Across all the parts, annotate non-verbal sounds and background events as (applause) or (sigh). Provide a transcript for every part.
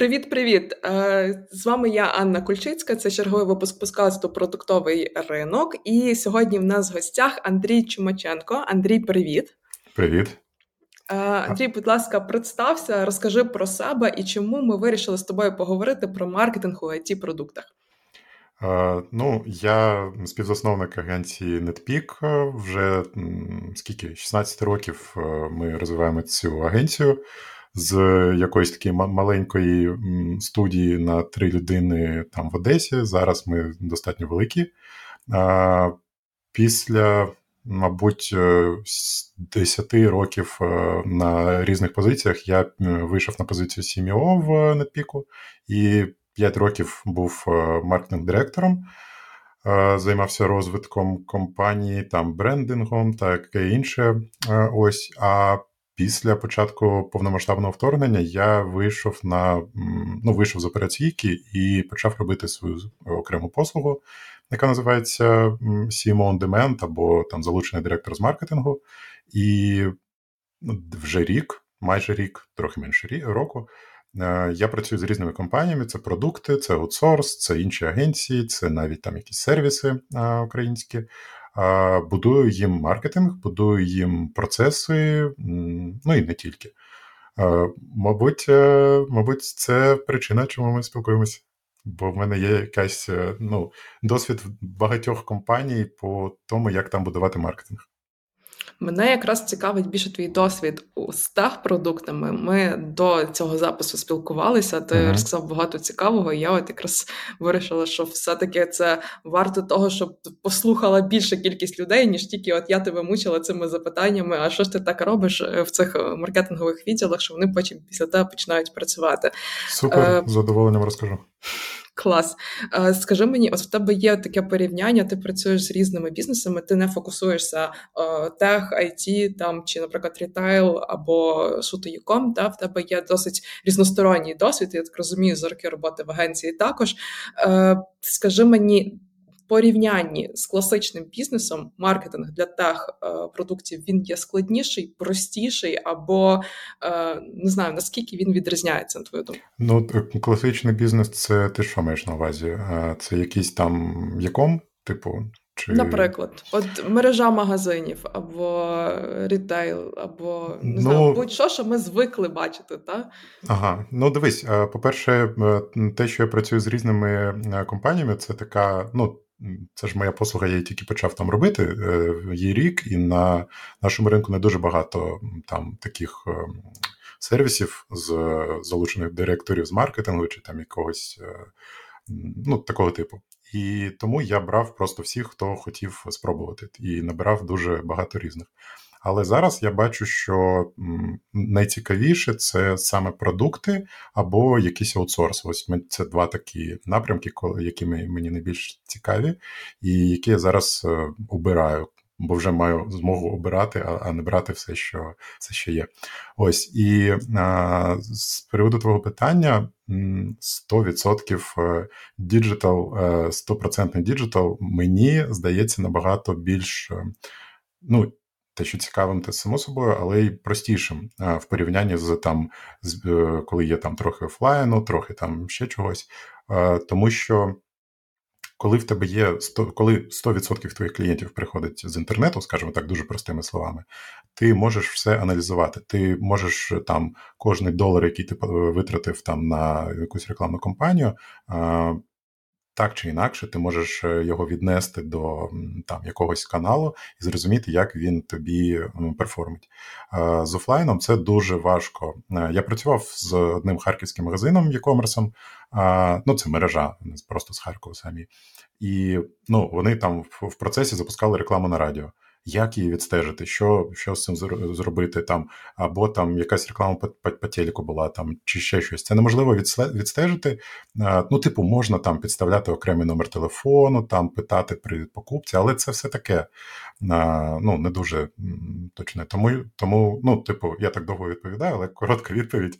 Привіт-привіт! Е, з вами я Анна Кульчицька. Це черговий випуск подкасту Продуктовий ринок. І сьогодні в нас в гостях Андрій Чумаченко. Андрій, привіт. Привіт. Е, Андрій, будь ласка, представся, розкажи про себе і чому ми вирішили з тобою поговорити про маркетинг у it продуктах. Uh, ну, я співзасновник агенції NetPeak. Вже скільки 16 років ми розвиваємо цю агенцію з якоїсь такої маленької студії на три людини там в Одесі. Зараз ми достатньо великі. Після, мабуть, 10 е, років е, на різних позиціях я вийшов на позицію CMO в NetPeak і 5 років був е, маркетинг-директором. Займався розвитком компанії, там брендингом та таке інше. Ось. А Після початку повномасштабного вторгнення я вийшов на ну, вийшов з операційки і почав робити свою окрему послугу, яка називається CMO on Demand або там залучений директор з маркетингу. І ну, вже рік, майже рік, трохи менше року. Е, я працюю з різними компаніями: це продукти, це аутсорс, це інші агенції, це навіть там якісь сервіси е, українські будую їм маркетинг, будую їм процеси, ну і не тільки. Мабуть, е, мабуть, це причина, чому ми спілкуємося. Бо в мене є якась е, ну, досвід багатьох компаній по тому, як там будувати маркетинг. Мене якраз цікавить більше твій досвід у стах продуктами. Ми до цього запису спілкувалися. Ти uh-huh. розказав багато цікавого. і Я от якраз вирішила, що все-таки це варто того, щоб послухала більша кількість людей, ніж тільки от я тебе мучила цими запитаннями. А що ж ти так робиш е, в цих е, маркетингових відділах, що вони потім після тебе починають працювати? Супер, е- з задоволенням розкажу. Клас. Е, скажи мені, от в тебе є таке порівняння, ти працюєш з різними бізнесами, ти не фокусуєшся е, тех, IT, там чи, наприклад, рітайл або суто юком, та в тебе є досить різносторонній досвід. Я так розумію, за роки роботи в агенції також. Е, скажи мені порівнянні з класичним бізнесом маркетинг для тех е, продуктів він є складніший, простіший, або е, не знаю наскільки він відрізняється на твою думку? Ну класичний бізнес це ти що маєш на увазі? Е, це якийсь там яком, типу. Чи... Наприклад, от мережа магазинів або рітейл, або не ну, знаю, будь-що, що ми звикли бачити, так? Ага, ну дивись, по-перше, те, що я працюю з різними компаніями, це така, ну, це ж моя послуга, я її тільки почав там робити е, її рік, і на нашому ринку не дуже багато там таких е, сервісів з залучених директорів з маркетингу чи там якогось е, ну, такого типу. І тому я брав просто всіх, хто хотів спробувати, і набирав дуже багато різних. Але зараз я бачу, що найцікавіше це саме продукти або якийсь аутсорс. Ось це два такі напрямки, які мені найбільш цікаві, і які я зараз е, обираю. Бо вже маю змогу обирати, а не брати все, що все, що є. Ось і а, з приводу твого питання: 100% digital, 100% digital, мені здається набагато більш ну, те, що цікавим, те само собою, але й простішим в порівнянні з там, з, е, коли є там трохи офлайну, трохи там ще чогось. Тому що коли в тебе є 100, коли 100% твоїх клієнтів приходить з інтернету, скажімо так, дуже простими словами, ти можеш все аналізувати. Ти можеш там кожний долар, який ти витратив там на якусь рекламну кампанію, так чи інакше, ти можеш е, його віднести до там якогось каналу і зрозуміти, як він тобі перформить. З офлайном це дуже важко. Е, я працював з одним харківським магазином e-commerce, ну це мережа, просто з Харкова самі. І ну, вони там в процесі запускали рекламу на радіо як її відстежити, що що з цим зробити, там, або там якась реклама по, по, по телеку була, там, чи ще щось. Це неможливо відстежити. Ну, типу, можна там підставляти окремий номер телефону, там питати при покупці, але це все таке ну, не дуже точне. Тому, тому, ну, типу, я так довго відповідаю, але коротка відповідь: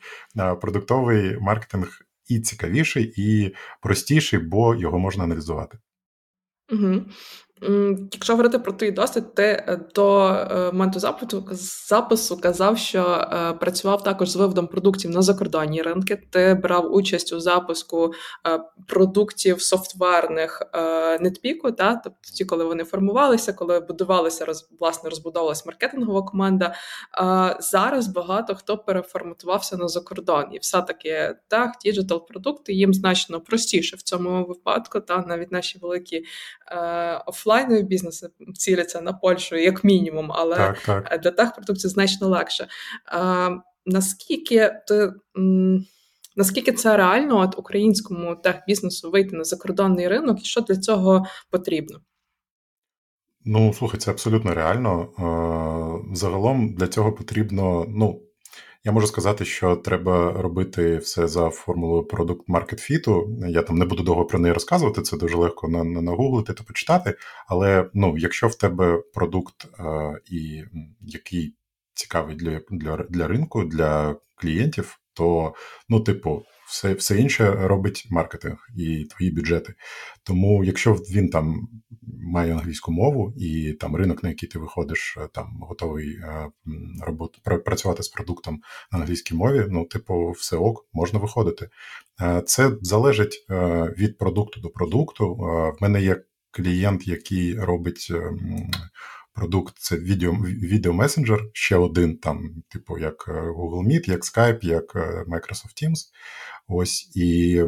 продуктовий маркетинг і цікавіший, і простіший, бо його можна аналізувати. Угу. Якщо говорити про твій досвід, ти е, до е, моменту запиту запису казав, що е, працював також з виводом продуктів на закордонні ринки. Ти брав участь у запуску продуктів софтверних Netpeak у, та тобто ті, коли вони формувалися, коли будувалися роз, власне, розбудовувалася маркетингова команда. Зараз багато хто переформатувався на закордон, і все таки так, digital продукти їм значно простіше в цьому випадку. Та навіть наші великі офлайн офлайнові бізнеси ціляться на Польщу, як мінімум, але так, так. для техпродукції значно легше. А, Наскільки ти. Наскільки це реально от українському техбізнесу вийти на закордонний ринок, і що для цього потрібно? Ну, слухай, це абсолютно реально. Загалом для цього потрібно, ну, я можу сказати, що треба робити все за формулою продукт маркет фіту. Я там не буду довго про неї розказувати, це дуже легко на, нагуглити та почитати. Але ну, якщо в тебе продукт, е, і який цікавий для, для, для ринку, для клієнтів, то ну, типу, все все інше робить маркетинг і твої бюджети. Тому, якщо він там має англійську мову, і там ринок, на який ти виходиш, е, там готовий е, робот, працювати з продуктом на англійській мові, ну, типу, все ок, можна виходити. Е, це залежить від продукту до продукту. В мене є клієнт, який робить. Продукт це відео відеомесенджер, ще один, там, типу, як Google Meet, як Skype, як Microsoft Teams. Ось і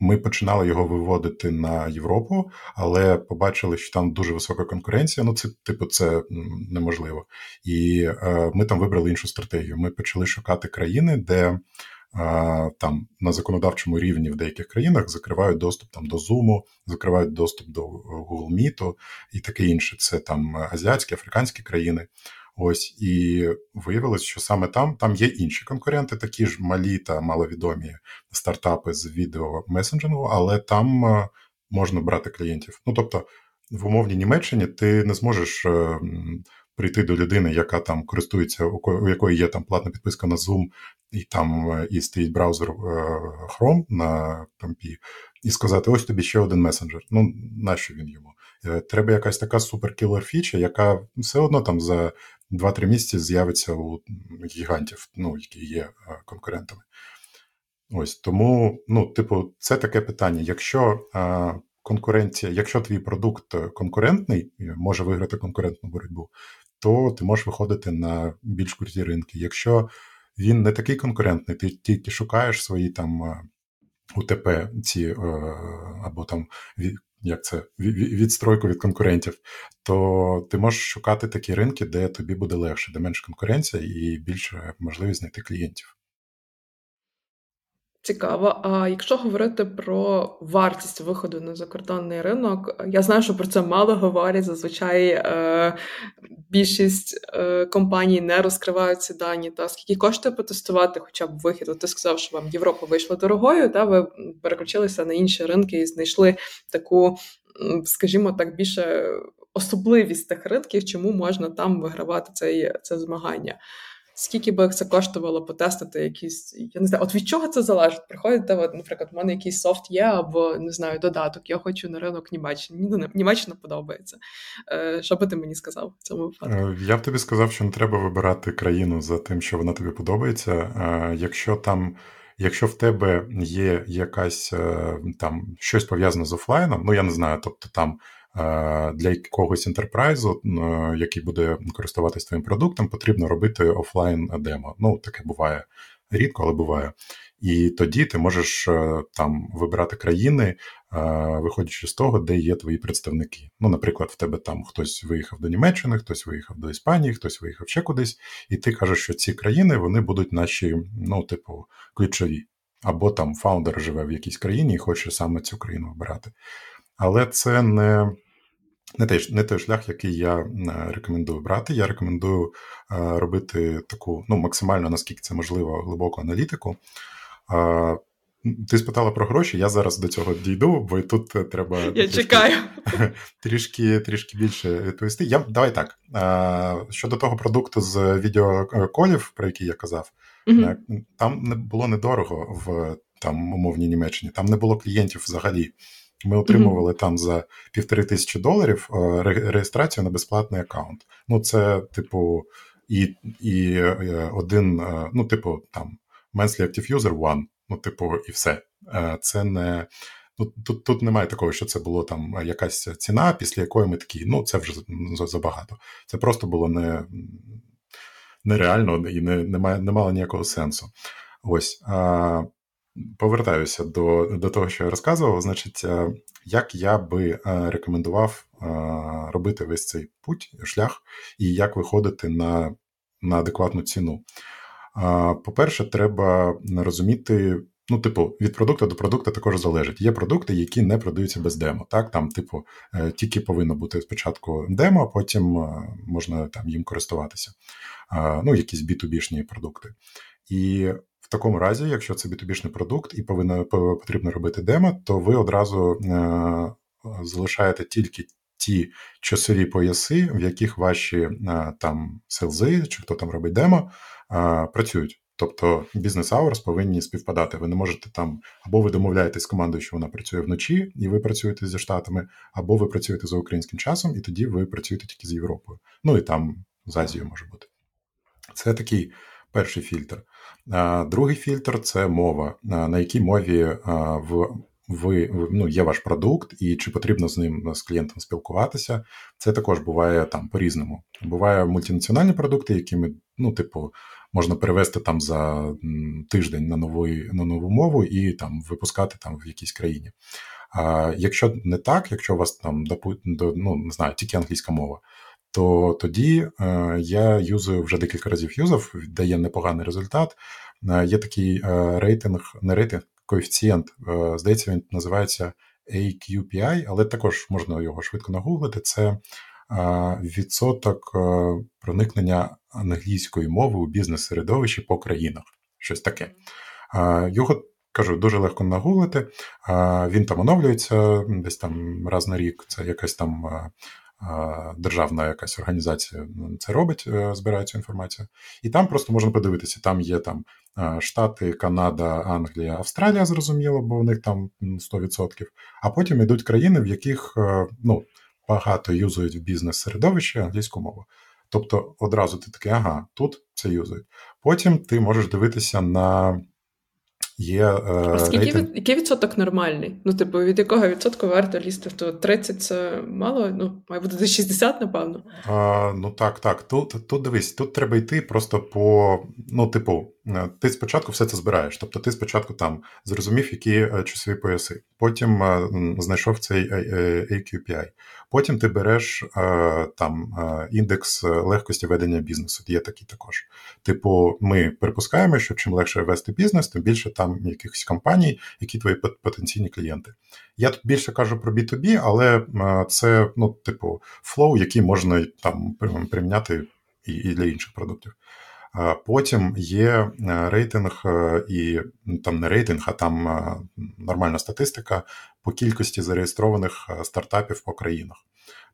ми починали його виводити на Європу, але побачили, що там дуже висока конкуренція. Ну, це типу, це неможливо. І е, ми там вибрали іншу стратегію. Ми почали шукати країни, де е, там на законодавчому рівні в деяких країнах закривають доступ там до Zoom, закривають доступ до Google Meet і таке інше. Це там азіатські, африканські країни. Ось і виявилось, що саме там там є інші конкуренти, такі ж малі та маловідомі стартапи з відеомесенджингу, але там е, можна брати клієнтів. Ну тобто, в умовній Німеччині ти не зможеш е, прийти до людини, яка там користується, у якої є там платна підписка на Zoom, і там е, і стоїть браузер Chrome на компі, і сказати: ось тобі ще один месенджер. Ну нащо він йому? Треба якась така суперкілер фіча, яка все одно там за 2-3 місяці з'явиться у гігантів, ну, які є е, конкурентами. Ось тому, ну, типу, це таке питання. Якщо е, конкуренція, якщо твій продукт конкурентний, може виграти конкурентну боротьбу, то ти можеш виходити на більш круті ринки. Якщо він не такий конкурентний, ти тільки шукаєш свої там е, УТП, ці або там як це відстройку від конкурентів, то ти можеш шукати такі ринки, де тобі буде легше, де менше конкуренція і більше можливість знайти клієнтів. Цікаво. А якщо говорити про вартість виходу на закордонний ринок, я знаю, що про це мало говорять. Зазвичай е, більшість е, компаній не розкривають ці дані. Та скільки коштує потестувати, хоча б вихід? От Ти сказав, що вам Європа вийшла дорогою, та ви переключилися на інші ринки і знайшли таку, скажімо так, більше особливість тих ринків, чому можна там вигравати цей це змагання. Скільки би це коштувало потестити якісь, я не знаю, от від чого це залежить? Приходите, от, наприклад, в мене якийсь софт є, або не знаю, додаток. Я хочу на ринок Німеччини. Мені Німеччина подобається. Е, Що би ти мені сказав в цьому випадку? Е, я б тобі сказав, що не треба вибирати країну за тим, що вона тобі подобається. Е, якщо там. Якщо в тебе є якась там щось пов'язане з офлайном, ну я не знаю, тобто там для якогось інтерпрайзу, який буде користуватись твоїм продуктом, потрібно робити офлайн демо. Ну, таке буває рідко, але буває. І тоді ти можеш е, там вибирати країни, е, виходячи з того, де є твої представники. Ну, наприклад, в тебе там хтось виїхав до Німеччини, хтось виїхав до Іспанії, хтось виїхав ще кудись, і ти кажеш, що ці країни вони будуть наші, ну, типу, ключові. Або там фаундер живе в якійсь країні і хоче саме цю країну обирати. Але це не не той не той шлях, який я е, рекомендую брати. Я рекомендую е, робити таку ну, максимально, наскільки це можливо, глибоку аналітику. Ти спитала про гроші, я зараз до цього дійду, бо тут треба я трішки, чекаю. (laughs) трішки трішки більше відповісти. Я, Давай так. Щодо того продукту з відеоколів, про який я казав, угу. там не було недорого в там умовній Німеччині, там не було клієнтів взагалі. Ми отримували mm-hmm. там за півтори тисячі доларів е, реєстрацію на безплатний аккаунт. Ну, це, типу, і і е, один, е, ну, типу, там Monthly Active User One, ну, типу, і все. Це не. Ну, Тут тут немає такого, що це було там якась ціна, після якої ми такі, ну це вже забагато. Це просто було не, нереально і не не, має, не мало ніякого сенсу. Ось. А, Повертаюся до до того, що я розказував. Значить, як я би рекомендував робити весь цей путь, шлях, і як виходити на, на адекватну ціну. По-перше, треба розуміти. Ну, типу, від продукту до продукту також залежить. Є продукти, які не продаються без демо. Так, там, типу, е, тільки повинно бути спочатку демо, а потім е, можна там їм користуватися. Ну, якісь B2B-шні продукти. І такому разі, якщо це B2B-шний продукт і повинно потрібно робити демо, то ви одразу е, залишаєте тільки ті часові пояси, в яких ваші там селзи чи хто там робить демо, працюють. Тобто бізнес hours повинні співпадати. Ви не можете там, або ви домовляєтесь з командою, що вона працює вночі, і ви працюєте зі штатами, або ви працюєте за українським часом, і тоді ви працюєте тільки з Європою. Ну і там з Азією може бути. Це такий перший фільтр. Другий фільтр це мова, на якій мові ви ну, є ваш продукт, і чи потрібно з ним з клієнтом спілкуватися, це також буває там по-різному. Буває мультинаціональні продукти, якими, ну, типу, можна перевести там за тиждень на нову, на нову мову і там випускати там в якійсь країні. А якщо не так, якщо у вас там ну, не знаю, тільки англійська мова, то тоді е, я юзую вже декілька разів юзав, дає непоганий результат. Е, є такий е, рейтинг, не рейтинг, коефіцієнт. Здається, він називається AQPI, але також можна його швидко нагуглити. Це відсоток проникнення англійської мови у бізнес-середовищі по країнах. Щось таке. Його кажу, дуже легко нагуглити. Він там оновлюється десь там раз на рік. Це якась там державна якась організація це робить, е, збирає цю інформацію. І там просто можна подивитися, там є там Штати, Канада, Англія, Австралія, зрозуміло, бо в них там 100%. А потім йдуть країни, в яких е, ну, багато юзують в бізнес-середовищі англійську мову. Тобто одразу ти такий, ага, тут це юзують. Потім ти можеш дивитися на Є, е, скільки рейтинг... який відсоток нормальний? Ну, типу, від якого відсотку варто лізти? То 30 це мало, ну, має бути до 60, напевно. А, Ну так, так. Тут тут дивись, тут треба йти просто по. Ну, типу, е, ти спочатку все це збираєш. Тобто, ти спочатку там зрозумів, які е, часові пояси. Потім е, знайшов цей AQPI. Потім ти береш там індекс легкості ведення бізнесу. Є такий також. Типу, ми припускаємо, що чим легше вести бізнес, тим більше там якихось компаній, які твої потенційні клієнти. Я тут більше кажу про B2B, але це, ну, типу, flow, який можна там приміняти і для інших продуктів. Потім є рейтинг, і ну, там не рейтинг, а там нормальна статистика по кількості зареєстрованих стартапів по країнах.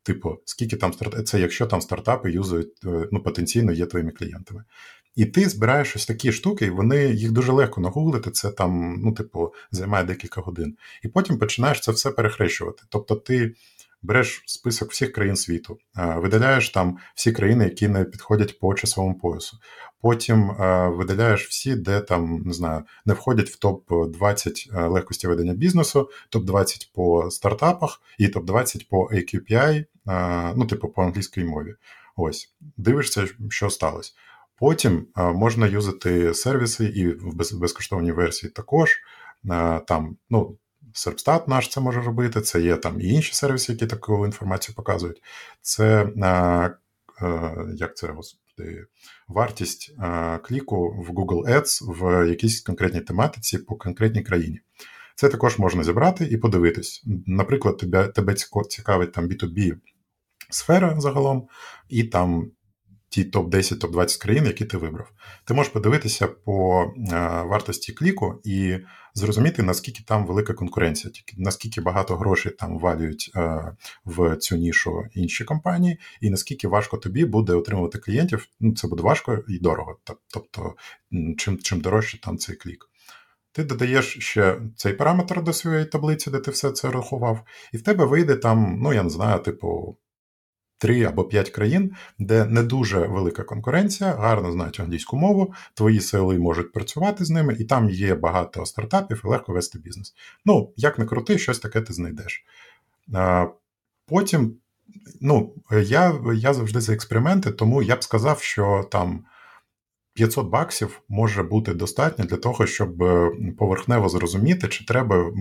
Типу, скільки там стартапів, це якщо там стартапи юзують, е, ну потенційно є твоїми клієнтами. І ти збираєш ось такі штуки, і вони їх дуже легко нагуглити. Це там, ну, типу, займає декілька годин. І потім починаєш це все перехрещувати. Тобто, ти береш список всіх країн світу, видаляєш там всі країни, які не підходять по часовому поясу. Потім видаляєш всі, де там не знаю, не входять в топ 20 легкості ведення бізнесу, топ 20 по стартапах і топ 20 по AQPI, ну, типу, по англійській мові. Ось дивишся, що сталося. Потім можна юзати сервіси і в безкоштовній версії також. Там, ну, Серпстат наш це може робити, це є там і інші сервіси, які таку інформацію показують. Це як це господи, вартість кліку в Google Ads в якійсь конкретній тематиці по конкретній країні. Це також можна зібрати і подивитись. Наприклад, тебе тебе цікавить там B2B сфера загалом, і там ті топ-10, топ-20 країн, які ти вибрав. Ти можеш подивитися по вартості кліку і зрозуміти, наскільки там велика конкуренція, наскільки багато грошей там валюють в цю нішу інші компанії, і наскільки важко тобі буде отримувати клієнтів. Ну, це буде важко і дорого. Тобто, чим чим дорожче там цей клік. Ти додаєш ще цей параметр до своєї таблиці, де ти все це рахував, і в тебе вийде там, ну я не знаю, типу, три або п'ять країн, де не дуже велика конкуренція, гарно знають англійську мову, твої сили можуть працювати з ними, і там є багато стартапів і легко вести бізнес. Ну, як не крути, щось таке ти знайдеш. Потім, ну, я, я завжди за експерименти, тому я б сказав, що там. 500 баксів може бути достатньо для того, щоб е, поверхнево зрозуміти, чи треба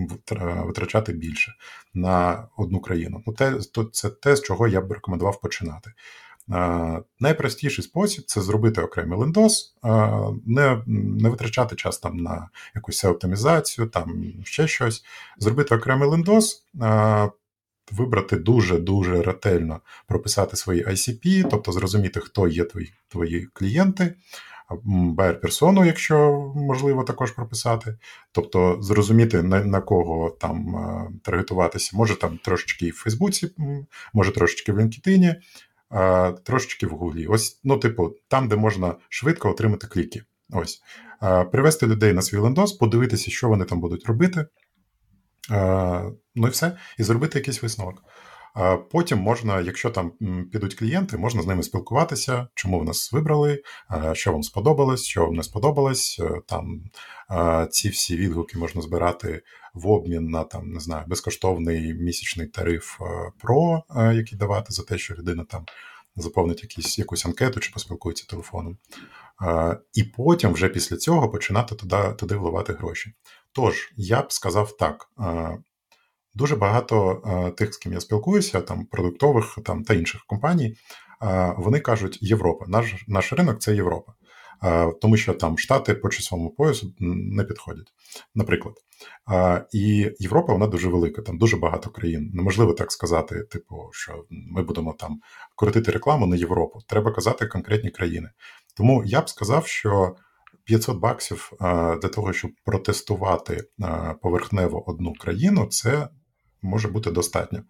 витрачати більше на одну країну. Ну, те, це те, з чого я б рекомендував починати. Найпростіший спосіб це зробити окремий лендос, не не витрачати час там на якусь оптимізацію, там ще щось. Зробити окремий лендос, вибрати дуже-дуже ретельно прописати свої ICP, тобто зрозуміти, хто є твої твої клієнти, байер персону, якщо можливо також прописати, тобто зрозуміти на на кого там е, таргетуватися, може там трошечки і в Фейсбуці, може трошечки в LinkedIn, трошечки в Гуглі. Ось, ну, типу, там, де можна швидко отримати кліки. Ось. Привести людей на свій лендос, подивитися, що вони там будуть робити. Ну і все, і зробити якийсь висновок. Потім можна, якщо там підуть клієнти, можна з ними спілкуватися, чому ви нас вибрали, що вам сподобалось, що вам не сподобалось. Е, там ці всі відгуки можна збирати в обмін на там не знаю безкоштовний місячний тариф е, про е, який давати за те, що людина там заповнить якісь, якусь анкету чи поспілкується телефоном. І потім, вже після цього, починати туди туди вливати гроші. Тож, я б сказав так: Дуже багато е, тих, з ким я спілкуюся, там продуктових там та інших компаній, е, вони кажуть, Європа, наш наш ринок це Європа, е, тому що там штати по часовому поясу не підходять. Наприклад, і Європа вона дуже велика, там дуже багато країн. Неможливо так сказати, типу, що ми будемо там крутити рекламу на Європу. Треба казати конкретні країни. Тому я б сказав, що 500 баксів для того, щоб протестувати поверхнево одну країну, це може бути достатньо.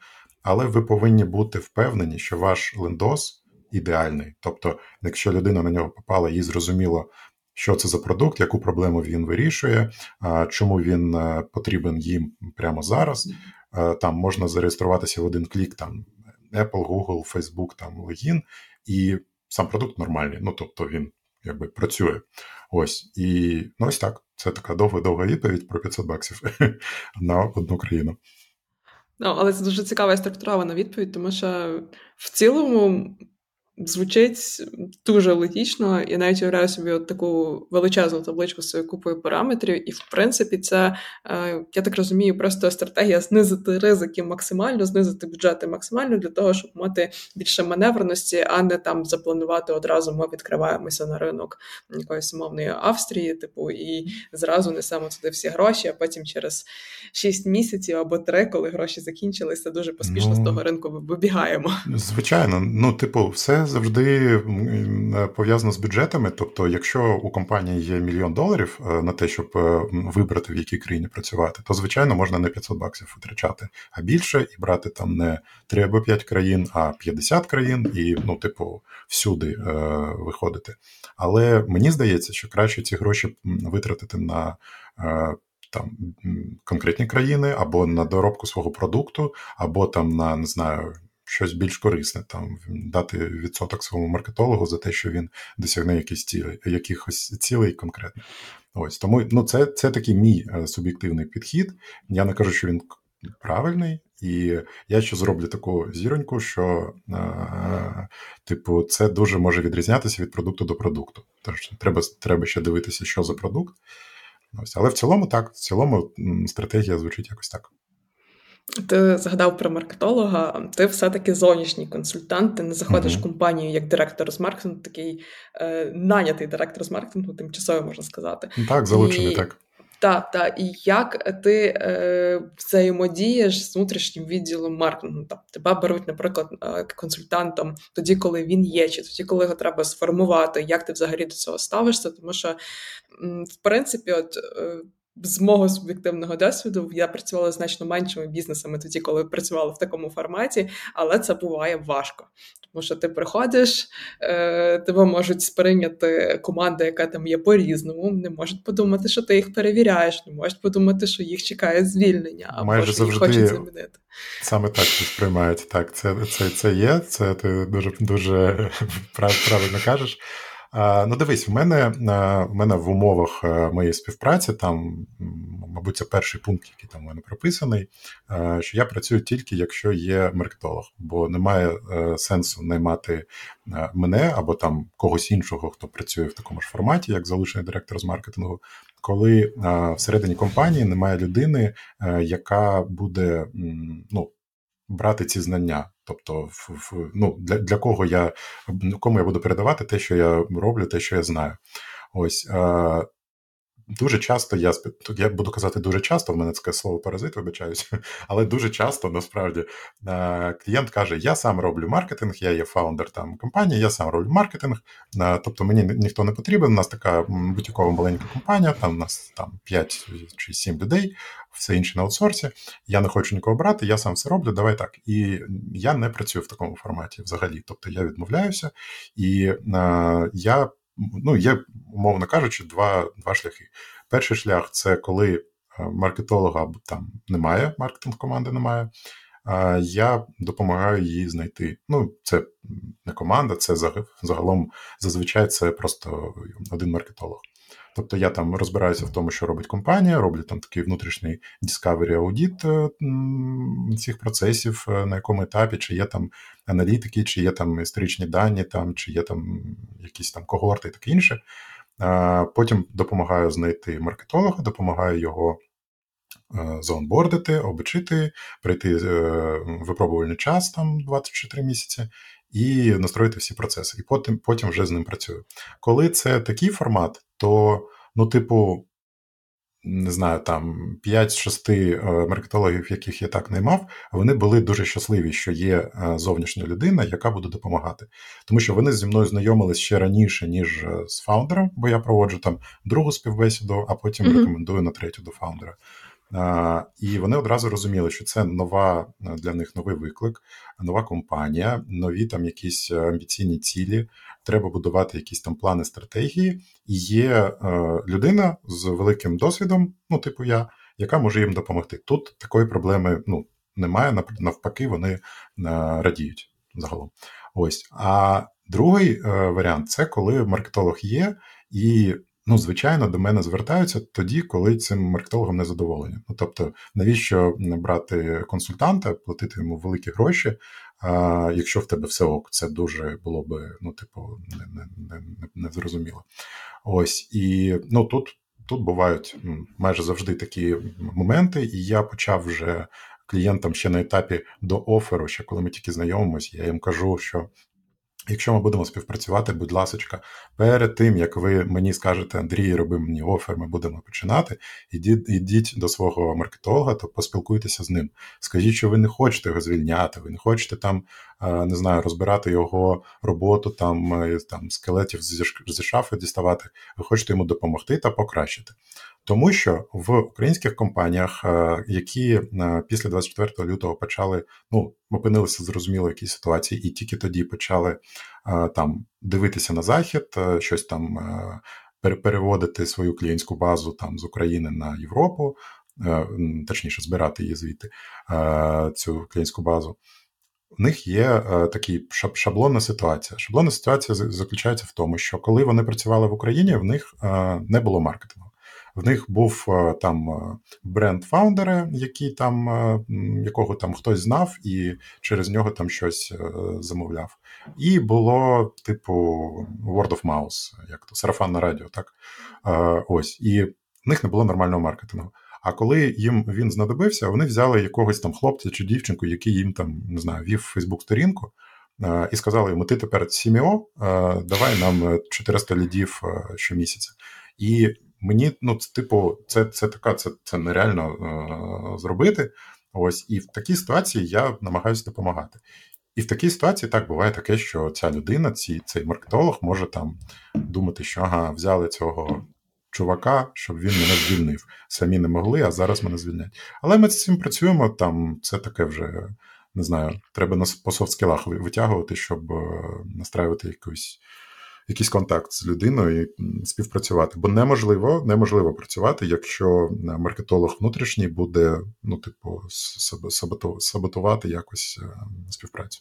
Але ви повинні бути впевнені, що ваш лендос ідеальний. Тобто, якщо людина на нього попала, їй зрозуміло, що це за продукт, яку проблему він вирішує, чому він е, потрібен їм прямо зараз. Е, там можна зареєструватися в один клік, там Apple, Google, Facebook, там логін, і сам продукт нормальний. Ну тобто він якби працює. Ось і ну ось так. Це така довга-довга відповідь про 500 баксів (laughs) на одну країну. Ну, але це дуже цікава і структурована відповідь, тому що в цілому звучить дуже логічно. Я навіть уявляю собі от таку величезну табличку з купою параметрів, і в принципі, це е, я так розумію, просто стратегія знизити ризики максимально, знизити бюджети максимально для того, щоб мати більше маневреності, а не там запланувати одразу. Ми відкриваємося на ринок якоїсь умовної Австрії, типу, і зразу несемо туди всі гроші, а потім через 6 місяців або 3, коли гроші закінчилися, дуже поспішно ну, з того ринку вибігаємо. Звичайно, ну типу, все завжди пов'язано з бюджетами. Тобто, якщо у компанії є мільйон доларів е, на те, щоб е, вибрати в якій країні працювати, то звичайно можна не 500 баксів витрачати, а більше і брати там не 3 або 5 країн, а 50 країн, і ну, типу, всюди е, виходити. Але мені здається, що краще ці гроші витратити на. Е, там конкретні країни, або на доробку свого продукту, або там на не знаю щось більш корисне, там дати відсоток своєму маркетологу за те, що він досягне якісь цілей, якихось цілей конкретних. Ось тому ну, це це такий мій е, суб'єктивний підхід. Я не кажу, що він правильний, і я ще зроблю таку зіроньку, що е, типу, це дуже може відрізнятися від продукту до продукту. Тож треба треба ще дивитися, що за продукт. Ось, Але в цілому так, в цілому стратегія звучить якось так. Ти згадав про маркетолога, ти все-таки зовнішній консультант, ти не заходиш uh-huh. в компанію як директор з маркетингу, такий е, нанятий директор з маркетингу, тимчасово можна сказати. Так, залучений, І... так. Так, так. І як ти е, взаємодієш з внутрішнім відділом маркетингу? Там тебе беруть, наприклад, е, консультантом тоді, коли він є, чи тоді, коли його треба сформувати, як ти взагалі до цього ставишся? Тому що, в принципі, от. З мого суб'єктивного досвіду я працювала значно меншими бізнесами тоді, коли працювала в такому форматі, але це буває важко. Тому що ти приходиш, е, тебе можуть сприйняти команда, яка там є по-різному, не можуть подумати, що ти їх перевіряєш, не можуть подумати, що їх чекає звільнення, або Майже що їх хочуть замінити. Саме так сприймають. Так, це це, це є, це ти дуже дуже (laughs) правильно кажеш. Ну, дивись, в мене в мене в умовах е, моєї співпраці, там, мабуть, це перший пункт, який там у мене прописаний, е, що я працюю тільки якщо є маркетолог, бо немає е, сенсу наймати мене або там когось іншого, хто працює в такому ж форматі, як залучений директор з маркетингу, коли всередині компанії немає людини, яка буде ну, брати ці знання. Тобто, в, ну, для для кого я кому я буду передавати те, що я роблю, те, що я знаю. Ось е, Дуже часто я я буду казати дуже часто, в мене таке слово паразит, вибачаюсь, (laughs) але дуже часто насправді е, клієнт каже: Я сам роблю маркетинг, я є фаундер там компанії, я сам роблю маркетинг. Е, тобто мені ніхто не потрібен. У нас така бутікова маленька компанія, там у нас там 5 чи 7 людей, все інше на аутсорсі. Я не хочу нікого брати, я сам все роблю. Давай так. І я не працюю в такому форматі взагалі. Тобто я відмовляюся, і е, я ну, є, умовно кажучи, два два шляхи. Перший шлях це коли е, маркетолога там немає, маркетинг команди немає. Я допомагаю їй знайти. Ну, це не команда, це загалом зазвичай це просто один маркетолог. Тобто я там розбираюся в тому, що робить компанія, роблю там такий внутрішній discovery аудіт е, цих процесів, е, на якому етапі, чи є там аналітики, чи є там історичні дані, там, чи є там якісь там когорти і таке інше. Потім допомагаю знайти маркетолога, допомагаю його. Е, заонбордити, обучити, пройти випробувальний час там 24 місяці, і настроїти всі процеси. І потім потім вже з ним працюю. Коли це такий формат, то, ну, типу, не знаю, там 5-6 е, маркетологів, яких я так наймав, вони були дуже щасливі, що є е, зовнішня людина, яка буде допомагати. Тому що вони зі мною знайомились ще раніше, ніж е, з фаундером, бо я проводжу там другу співбесіду, а потім mm-hmm. рекомендую на третю до фаундера. І вони одразу розуміли, що це нова для них новий виклик, нова компанія, нові там якісь амбіційні цілі. Треба будувати якісь там плани стратегії. І є е, людина з великим досвідом, ну, типу я, яка може їм допомогти. Тут такої проблеми ну, немає, навпаки, вони е, радіють загалом. Ось. А другий е, варіант це коли маркетолог є, і Ну, звичайно, до мене звертаються тоді, коли цим маркетологом не задоволені. Ну тобто, навіщо брати консультанта, платити йому великі гроші, а, якщо в тебе все ок, це дуже було би, ну, типу, не не, не, не зрозуміло. Ось і ну тут тут бувають майже завжди такі моменти, і я почав вже клієнтам ще на етапі до оферу, ще коли ми тільки знайомимося, я їм кажу, що Якщо ми будемо співпрацювати, будь ласка, перед тим як ви мені скажете, Андрій, роби мені офер, ми будемо починати. Ідіть, ідіть до свого маркетолога, то поспілкуйтеся з ним. Скажіть, що ви не хочете його звільняти, ви не хочете там, не знаю, розбирати його роботу, там е, там скелетів зі шафи діставати. Ви хочете йому допомогти та покращити. Тому що в українських компаніях, е, які е, після 24 лютого почали, ну опинилися зрозуміло в якійсь ситуації, і тільки тоді почали е, там дивитися на захід, щось там переводити свою клієнтську базу там з України на Європу, точніше, збирати її звідти цю клієнтську базу. У них є такий шаблонна ситуація. Шаблонна ситуація заключається в тому, що коли вони працювали в Україні, в них не було маркетингу. В них був е, там е, бренд фаундера, який там, е, якого там хтось знав, і через нього там щось замовляв. І було, типу, word of mouth, як то сарафанне радіо, так? Ось. І в них не було нормального маркетингу. А коли їм він знадобився, вони взяли якогось там хлопця чи дівчинку, який їм там не знаю, вів Фейсбук-сторінку, і сказали йому: ти тепер CMO, давай нам 400 лідів щомісяця. І Мені, ну, це типу, це це така, це це нереально е, зробити. Ось і в такій ситуації я намагаюся допомагати. І в такій ситуації так буває таке, що ця людина, ці, цей маркетолог, може там думати, що ага, взяли цього чувака, щоб він мене звільнив. Самі не могли, а зараз мене звільнять. Але ми з цим працюємо. Там це таке вже не знаю. Треба нас по софт-скілах витягувати, щоб е, настраювати якусь. Якийсь контакт з людиною і співпрацювати, бо неможливо неможливо працювати, якщо маркетолог внутрішній буде, ну, типу, саботувати якось е, співпрацю.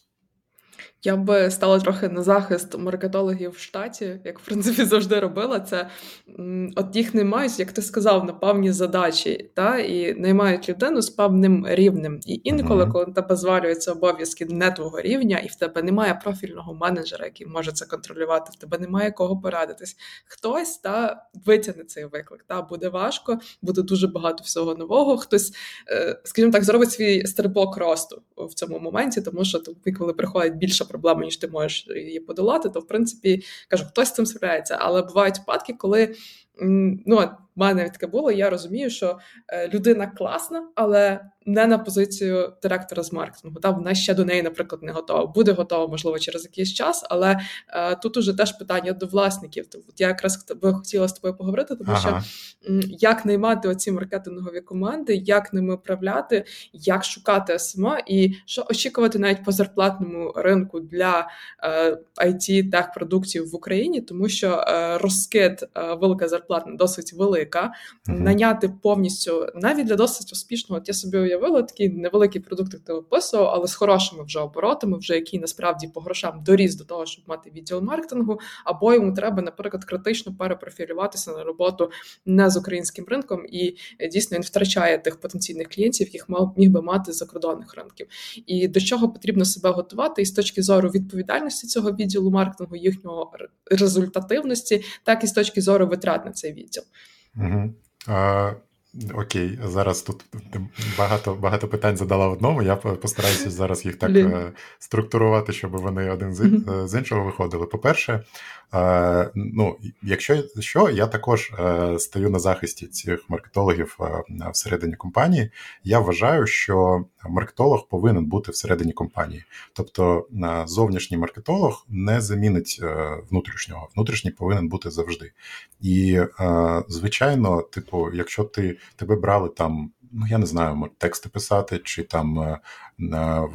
Я би стала трохи на захист маркетологів в штаті, як в принципі завжди робила. Це от їх не мають, як ти сказав, на певні задачі, та і наймають людину з певним рівнем. І інколи, коли на тебе звалюються обов'язки не твого рівня, і в тебе немає профільного менеджера, який може це контролювати, в тебе немає кого порадитись. Хтось та витягне цей виклик. Та буде важко, буде дуже багато всього нового. Хтось, е, скажімо так, зробить свій стрибок росту в цьому моменті, тому що тобі, коли приходить більше проблема, ніж ти можеш її подолати, то в принципі кажу, хтось з цим справляється. Але бувають випадки, коли ну, в мене таке було. Я розумію, що е, людина класна, але не на позицію директора з маркетингу. Та вона ще до неї, наприклад, не готова. Буде готова, можливо, через якийсь час, але е, тут уже теж питання до власників. Тобто я якраз би хотіла з тобою поговорити, тому ага. що як наймати оці маркетингові команди, як ними управляти, як шукати СМА і що очікувати навіть по зарплатному ринку для е, it тех продуктів в Україні, тому що е, розкид е, велика зарплатна досить велика. Uh-huh. Наняти повністю навіть для досить успішного. От я собі уявила такий невеликий продукт, як ти описував, але з хорошими вже оборотами, вже який насправді по грошам доріс до того, щоб мати відділ маркетингу, або йому треба, наприклад, критично перепрофілюватися на роботу не з українським ринком, і е, дійсно він втрачає тих потенційних клієнтів, яких мав міг би мати з закордонних ринків. І до чого потрібно себе готувати, і з точки зору відповідальності цього відділу маркетингу, їхнього результативності, так і з точки зору витрат на цей відділ. Угу. А, Окей, зараз тут багато багато питань задала в одному. Я постараюся зараз їх так е, структурувати, щоб вони один з, е, з іншого виходили. По-перше, е, ну, якщо що, я також стою на захисті цих маркетологів всередині компанії. Я вважаю, що маркетолог повинен бути всередині компанії. Тобто, зовнішній маркетолог не замінить внутрішнього. Внутрішній повинен бути завжди. І, звичайно, типу, якщо ти тебе брали там, ну я не знаю, тексти писати, чи там е,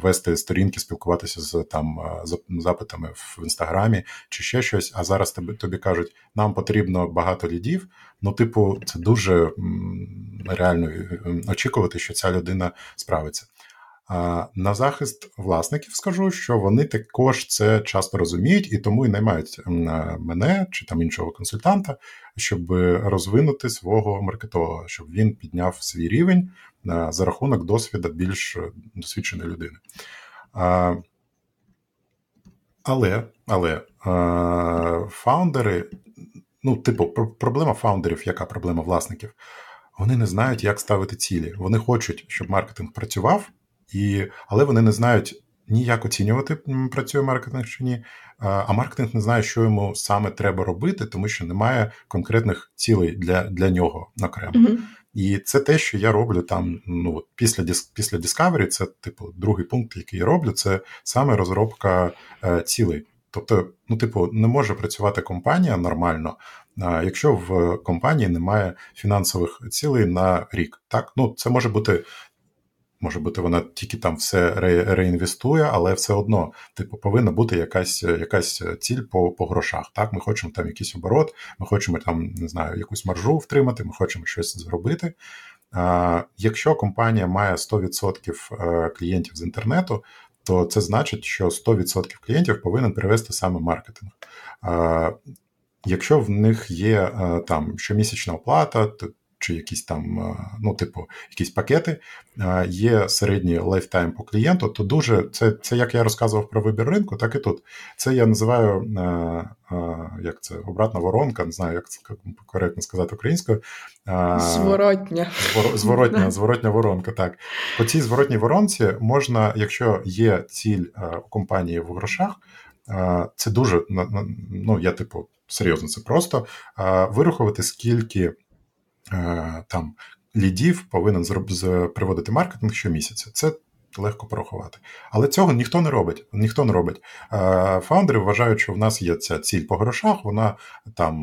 вести сторінки, спілкуватися з там е, запитами в інстаграмі, чи ще щось. А зараз тобі тобі кажуть, нам потрібно багато лідів. Ну, типу, це дуже реально е, очікувати, що ця людина справиться. На захист власників скажу, що вони також це часто розуміють і тому і наймають мене чи там іншого консультанта, щоб розвинути свого маркетолога, щоб він підняв свій рівень за рахунок досвіду більш досвідченої людини. Але але фаундери, ну, типу, проблема фаундерів, яка проблема власників? Вони не знають, як ставити цілі. Вони хочуть, щоб маркетинг працював. І, Але вони не знають ніяк оцінювати, працює маркетинг чи ні. А маркетинг не знає, що йому саме треба робити, тому що немає конкретних цілей для для нього окремо. Mm-hmm. І це те, що я роблю там. Ну після після Discovery, це типу другий пункт, який я роблю, це саме розробка е, цілей. Тобто, ну, типу, не може працювати компанія нормально, якщо в компанії немає фінансових цілей на рік. Так, ну це може бути Може бути, вона тільки там все ре, реінвестує, але все одно, типу, повинна бути якась якась ціль по по грошах. Так, ми хочемо там якийсь оборот, ми хочемо там не знаю, якусь маржу втримати, ми хочемо щось зробити. А, Якщо компанія має 100% е, клієнтів з інтернету, то це значить, що 100% клієнтів повинен перевести саме маркетинг. А, Якщо в них є е, там щомісячна оплата, то чи якісь там, е, ну, типу, якісь пакети, е, є середній lifetime по клієнту, то дуже це, це як я розказував про вибір ринку, так і тут. Це я називаю е, як це обратна воронка, не знаю, як це коректно сказати українською. Зворотня. Зворотня, зворотня воронка. Так. По цій зворотній воронці можна, якщо є ціль у компанії в грошах, це дуже ну, я типу серйозно, це просто вирахувати, скільки. Е, там лідів повинен приводити маркетинг щомісяця. Це легко порахувати. Але цього ніхто не робить. Ніхто не робить. Фаундери вважають, що в нас є ця ціль по грошах, вона там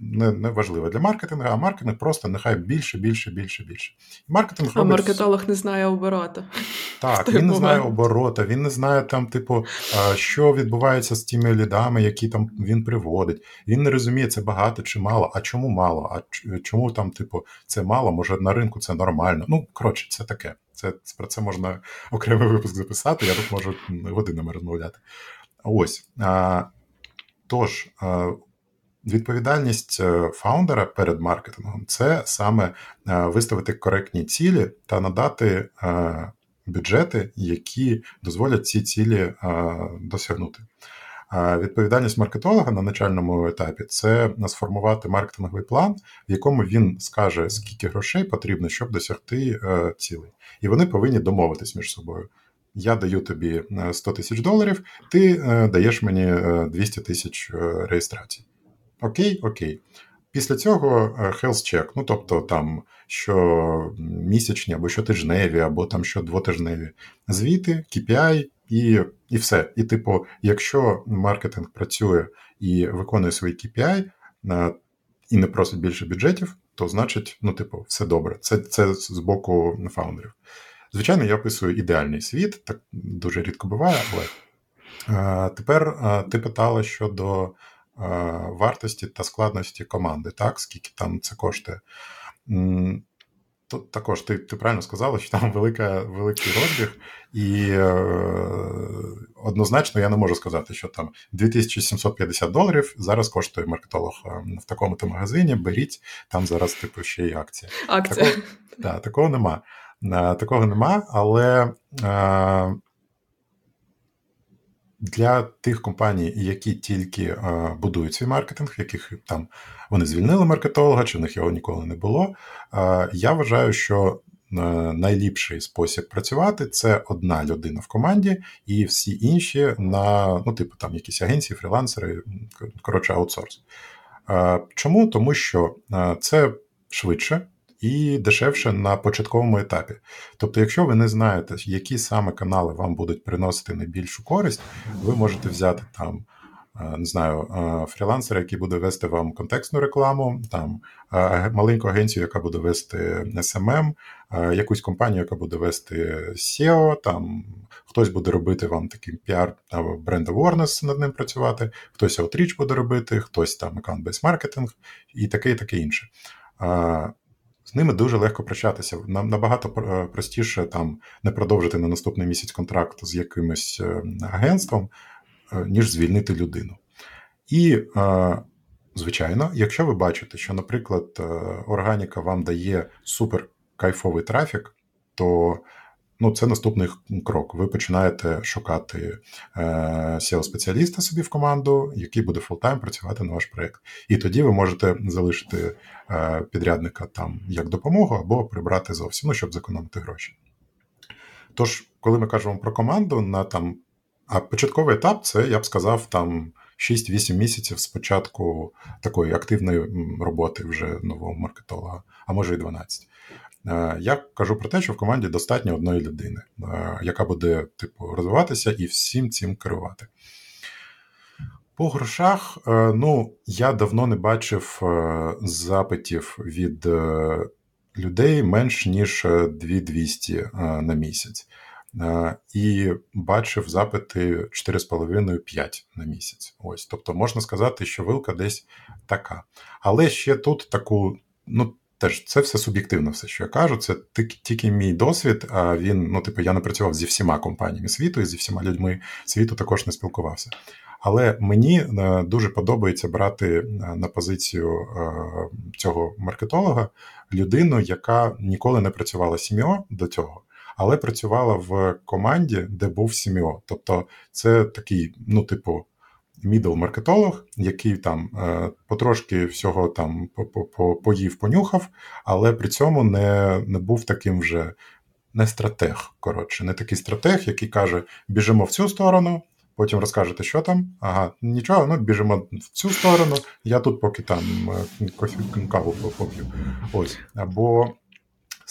не не важлива для маркетингу, а маркетинг просто нехай більше, більше, більше, більше. Маркетинг А робить... маркетолог не знає оборота. Так, він не знає оборота, він не знає там, типу, що відбувається з тими лідами, які там він приводить. Він не розуміє, це багато чи мало, а чому мало, а чому там, типу, це мало, може на ринку це нормально. Ну, коротше, це таке. Це Про це можна окремий випуск записати, я тут можу годинами розмовляти. Ось. А, Тож, відповідальність е, фаундера перед маркетингом це саме е, виставити коректні цілі та надати е, бюджети, які дозволять ці цілі досягнути. Відповідальність маркетолога на начальному етапі це сформувати маркетинговий план, в якому він скаже, скільки грошей потрібно, щоб досягти е, цілей. І вони повинні домовитись між собою. Я даю тобі 100 е, тисяч доларів, ти е, даєш мені 200 тисяч реєстрацій. Окей, окей. Після цього health check, ну тобто там щомісячні або щотижневі, або там щодвотижневі звіти, KPI, і і все. І, типу, якщо маркетинг працює і виконує свої KPI і не просить більше бюджетів, то значить, ну, типу, все добре. Це це з боку фаундерів. Звичайно, я описую ідеальний світ, так дуже рідко буває, але а, тепер а, ти питала щодо а, вартості та складності команди, так, скільки там це коштує. Також ти ти правильно сказала, що там велика, великий розбіг, і е, однозначно я не можу сказати, що там 2750 доларів зараз коштує маркетолог е, в такому-то магазині. Беріть, там зараз типу ще й акція. Акція. Такого, да, такого нема. Е, такого нема, але е, для тих компаній, які тільки е, будують свій маркетинг, яких там вони звільнили маркетолога, чи в них його ніколи не було. Е, я вважаю, що е, найліпший спосіб працювати це одна людина в команді, і всі інші на ну, типу там якісь агенції, фрілансери, коротше, аутсорс. Чому? Тому що це швидше і дешевше на початковому етапі. Тобто, якщо ви не знаєте, які саме канали вам будуть приносити найбільшу користь, ви можете взяти там. Е, не знаю, е, фрілансера, який буде вести вам контекстну рекламу, там е, маленьку агенцію, яка буде вести SMM, якусь компанію, яка буде вести SEO, там хтось буде робити вам такий піар або brand awareness над ним працювати, хтось outreach буде робити, хтось там account-based маркетинг і таке, і таке інше з ними дуже легко прощатися. Нам набагато е, простіше там не продовжити на наступний місяць контракт з якимось е, агентством, е, ніж звільнити людину. І, звичайно, якщо ви бачите, що, наприклад, органіка вам дає супер кайфовий трафік, то ну, це наступний крок. Ви починаєте шукати SEO спеціаліста собі в команду, який буде full-time працювати на ваш проєкт. І тоді ви можете залишити Е, підрядника там як допомогу або прибрати зовсім, ну, щоб зекономити гроші. Тож, коли ми кажемо про команду, на там, а початковий етап це, я б сказав, там 6-8 місяців спочатку такої активної роботи вже нового маркетолога, а може і 12. Е, я кажу про те, що в команді достатньо одної людини, е, яка буде типу розвиватися і всім цим керувати. По грошах, е, ну, я давно не бачив запитів від людей менш ніж 2200 на місяць. І бачив запити 4,5-5 на місяць. Ось, тобто можна сказати, що вилка десь така. Але ще тут таку, ну теж це все суб'єктивно, все, що я кажу. Це тільки мій досвід. А він, ну, типу, я не працював зі всіма компаніями світу і зі всіма людьми світу також не спілкувався. Але мені е, дуже подобається брати е, на позицію е, цього маркетолога людину, яка ніколи не працювала сім'ю до цього. Але працювала в команді, де був сім'о. Тобто, це такий, ну, типу, мідл-маркетолог, який там потрошки всього там поїв, понюхав, але при цьому не не був таким вже не стратег. Коротше, не такий стратег, який каже: біжимо в цю сторону, Потім розкажете, що там. Ага, нічого, ну біжимо в цю сторону. Я тут поки там е, кофі каву поп'ю. Ось. Або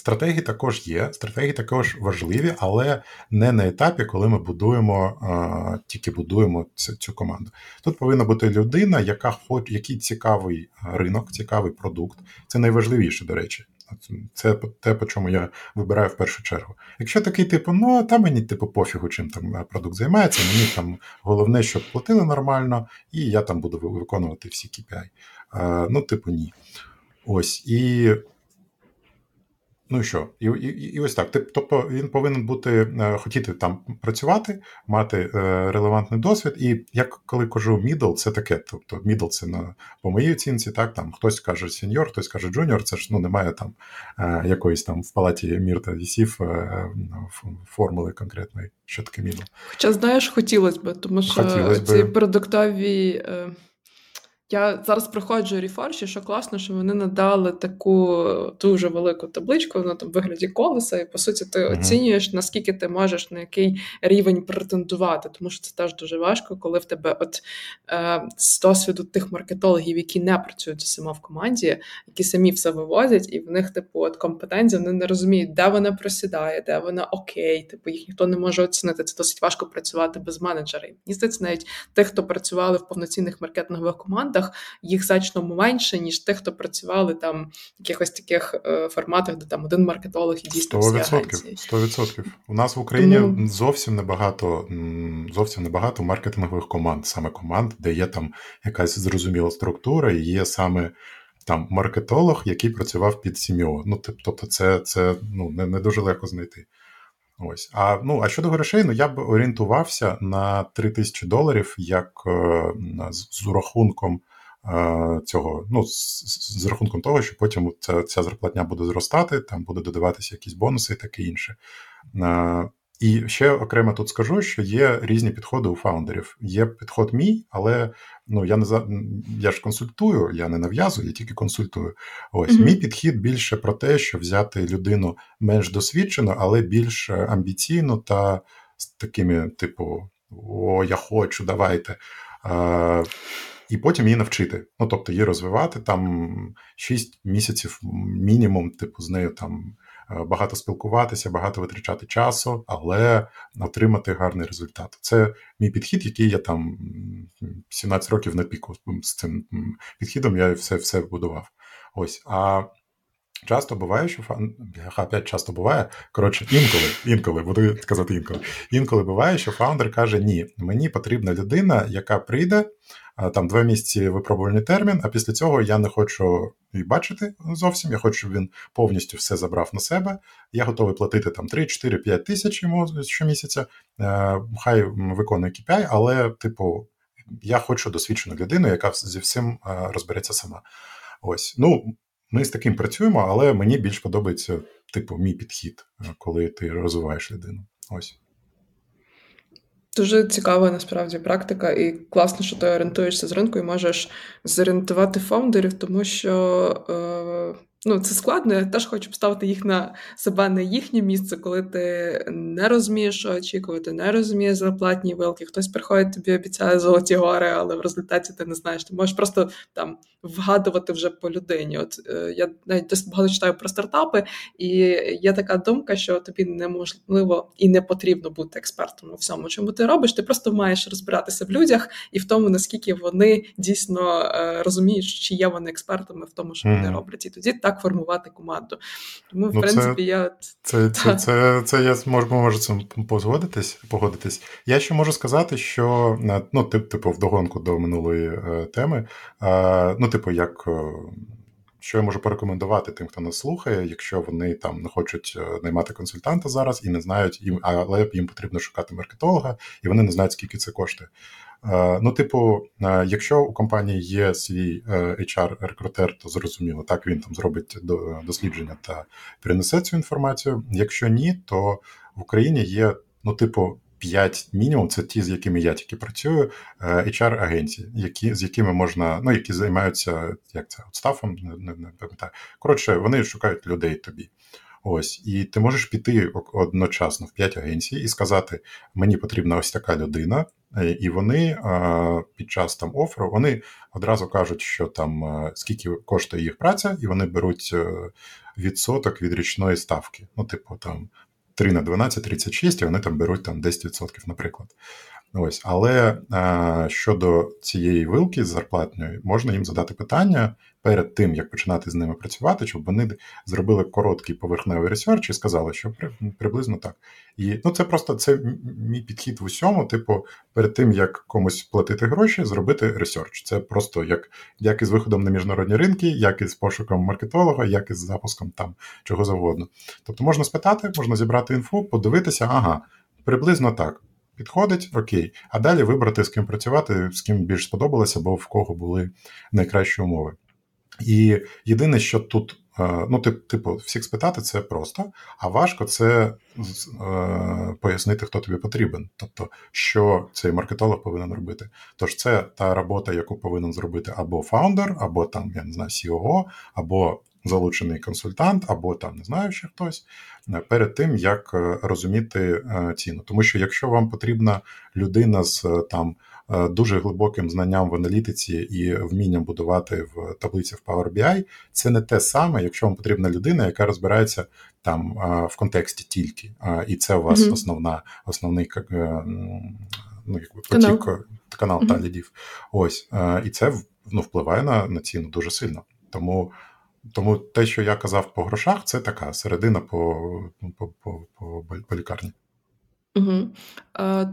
стратегії також є, стратегії також важливі, але не на етапі, коли ми будуємо тільки будуємо цю, цю команду. Тут повинна бути людина, яка хоч який цікавий ринок, цікавий продукт. Це найважливіше, до речі. Це те, по чому я вибираю в першу чергу. Якщо такий типу, ну та мені типу пофігу, чим там продукт займається, мені там головне, щоб платили нормально, і я там буду виконувати всі KPI. Ну, типу, ні. Ось і Ну і що? І і, і ось так. Тобто він повинен бути, е, хотіти там працювати, мати е, релевантний досвід. І як коли кажу middle, це таке. Тобто middle це на по моїй оцінці, так там хтось каже senior, хтось каже junior, це ж ну немає там е, якоїсь там в палаті мір та вісів формули конкретної, що таке middle. Хоча знаєш, хотілося б, тому що хотілось ці би. продуктові. Я зараз проходжу Reforge, що класно, що вони надали таку дуже велику табличку на там вигляді колеса, і по суті ти mm-hmm. оцінюєш, наскільки ти можеш на який рівень претендувати, тому що це теж дуже важко, коли в тебе от е, з досвіду тих маркетологів, які не працюють сама в команді, які самі все вивозять, і в них, типу, от компетенція, вони не розуміють, де вона просідає, де вона окей, типу їх ніхто не може оцінити. Це досить важко працювати без менеджерів. Мені здається, навіть тих, хто працювали в повноцінних маркетингових командах командах їх значно менше, ніж тих, хто працювали там в якихось таких е, форматах, де там один маркетолог і дійсно 100%, всі агенції. 100%. У нас в Україні Тому... зовсім небагато зовсім небагато маркетингових команд, саме команд, де є там якась зрозуміла структура, і є саме. Там маркетолог, який працював під сім'ю. Ну, тобто, це це ну, не не дуже легко знайти. Ось. А ну, а щодо грошей, ну я б орієнтувався на 3 тисячі доларів як е, з, з рахунком цього, ну, з, з рахунком того, що потім ця, ця зарплатня буде зростати, там буде додаватися якісь бонуси і таке інше. Е, і ще окремо тут скажу, що є різні підходи у фаундерів. Є підход мій, але ну я не за я ж консультую, я не нав'язую, я тільки консультую. Ось mm-hmm. мій підхід більше про те, що взяти людину менш досвідчену, але більш амбіційну та з такими, типу, о, я хочу, давайте. І потім її навчити. Ну тобто її розвивати там 6 місяців мінімум, типу, з нею там. Е, багато спілкуватися, багато витрачати часу, але отримати гарний результат. Це мій підхід, який я там 17 років на піку з цим підхідом я все все будував. Ось. А часто буває, що фан... опять часто буває. Коротше, інколи, інколи, буду казати інколи. Інколи буває, що фаундер каже: Ні, мені потрібна людина, яка прийде там два місяці випробувальний термін, а після цього я не хочу і бачити зовсім. Я хочу, щоб він повністю все забрав на себе. Я готовий платити там 3, 4, 5 тисяч йому щомісяця. Е, хай виконує KPI, але, типу, я хочу досвідчену людину, яка зі всім е, розбереться сама. Ось, ну. Ми з таким працюємо, але мені більш подобається, типу, мій підхід, е, коли ти розвиваєш людину. Ось. Дуже цікава насправді практика, і класно, що ти орієнтуєшся з ринку і можеш зорієнтувати фаундерів, тому що е, Ну, це складно. Я теж хочу поставити їх на себе на їхнє місце, коли ти не розумієш, що очікувати, не розумієш зарплатні вилки. Хтось приходить тобі, обіцяє золоті гори, але в результаті ти не знаєш. Ти можеш просто там вгадувати вже по людині. От е, я навіть досить багато читаю про стартапи, і є така думка, що тобі неможливо і не потрібно бути експертом у всьому, чому ти робиш. Ти просто маєш розбиратися в людях і в тому, наскільки вони дійсно е, розуміють, чи є вони експертами в тому, що вони роблять, і тоді так так формувати команду. Тому, в ну, принципі, це, я. Це це, це, це, я можу, можу цим погодитись, погодитись. Я ще можу сказати, що е, ну, типу, вдогонку до минулої е, теми, е, ну, типу, як. Е, що я можу порекомендувати тим, хто нас слухає, якщо вони там не хочуть е, наймати консультанта зараз і не знають, їм, але їм потрібно шукати маркетолога, і вони не знають, скільки це коштує. Е, ну, типу, е, якщо у компанії є свій HR-рекрутер, то зрозуміло, так він там зробить дослідження та принесе цю інформацію. Якщо ні, то в Україні є, ну, типу, 5 мінімум, це ті, з якими я тільки працюю, HR-агенції, які, з якими можна, ну, які займаються як це, стафом, не, не пам'ятаю. Коротше, вони шукають людей тобі. Ось, і ти можеш піти одночасно в п'ять агенцій і сказати: мені потрібна ось така людина, е, і вони під час там оферу вони одразу кажуть, що там скільки коштує їх праця, і вони беруть відсоток від річної ставки. Ну, типу, там 3 на 12, 36, і вони там беруть там 10%, наприклад. Ось, але а, щодо цієї вилки зарплатної, можна їм задати питання перед тим, як починати з ними працювати, щоб вони зробили короткий поверхневий research і сказали, що при, приблизно так. І ну, це просто це мій підхід в усьому. Типу, перед тим як комусь платити гроші, зробити research. Це просто як як із виходом на міжнародні ринки, як із пошуком маркетолога, як із запуском там чого завгодно. Тобто можна спитати, можна зібрати інфу, подивитися, ага, приблизно так підходить, окей. А далі вибрати, з ким працювати, з ким більш сподобалося, бо в кого були найкращі умови. І єдине, що тут, е, ну, типу, всіх спитати, це просто, а важко це е, пояснити, хто тобі потрібен. Тобто, що цей маркетолог повинен робити. Тож це та робота, яку повинен зробити або фаундер, або там, я не знаю, COO, або залучений консультант, або там не знаю ще хтось, е, перед тим як е, розуміти е, ціну. Тому що якщо вам потрібна людина з там дуже глибоким знанням в аналітиці і вмінням будувати в таблиці в Power BI, це не те саме, якщо вам потрібна людина, яка розбирається там в контексті тільки, і це у вас mm-hmm. основна основний ну, якби потік канал, канал mm-hmm. та лідів. Ось і це ну, впливає на, на ціну дуже сильно. Тому тому те, що я казав по грошах, це така середина по по, по, по, по лікарні. Угу.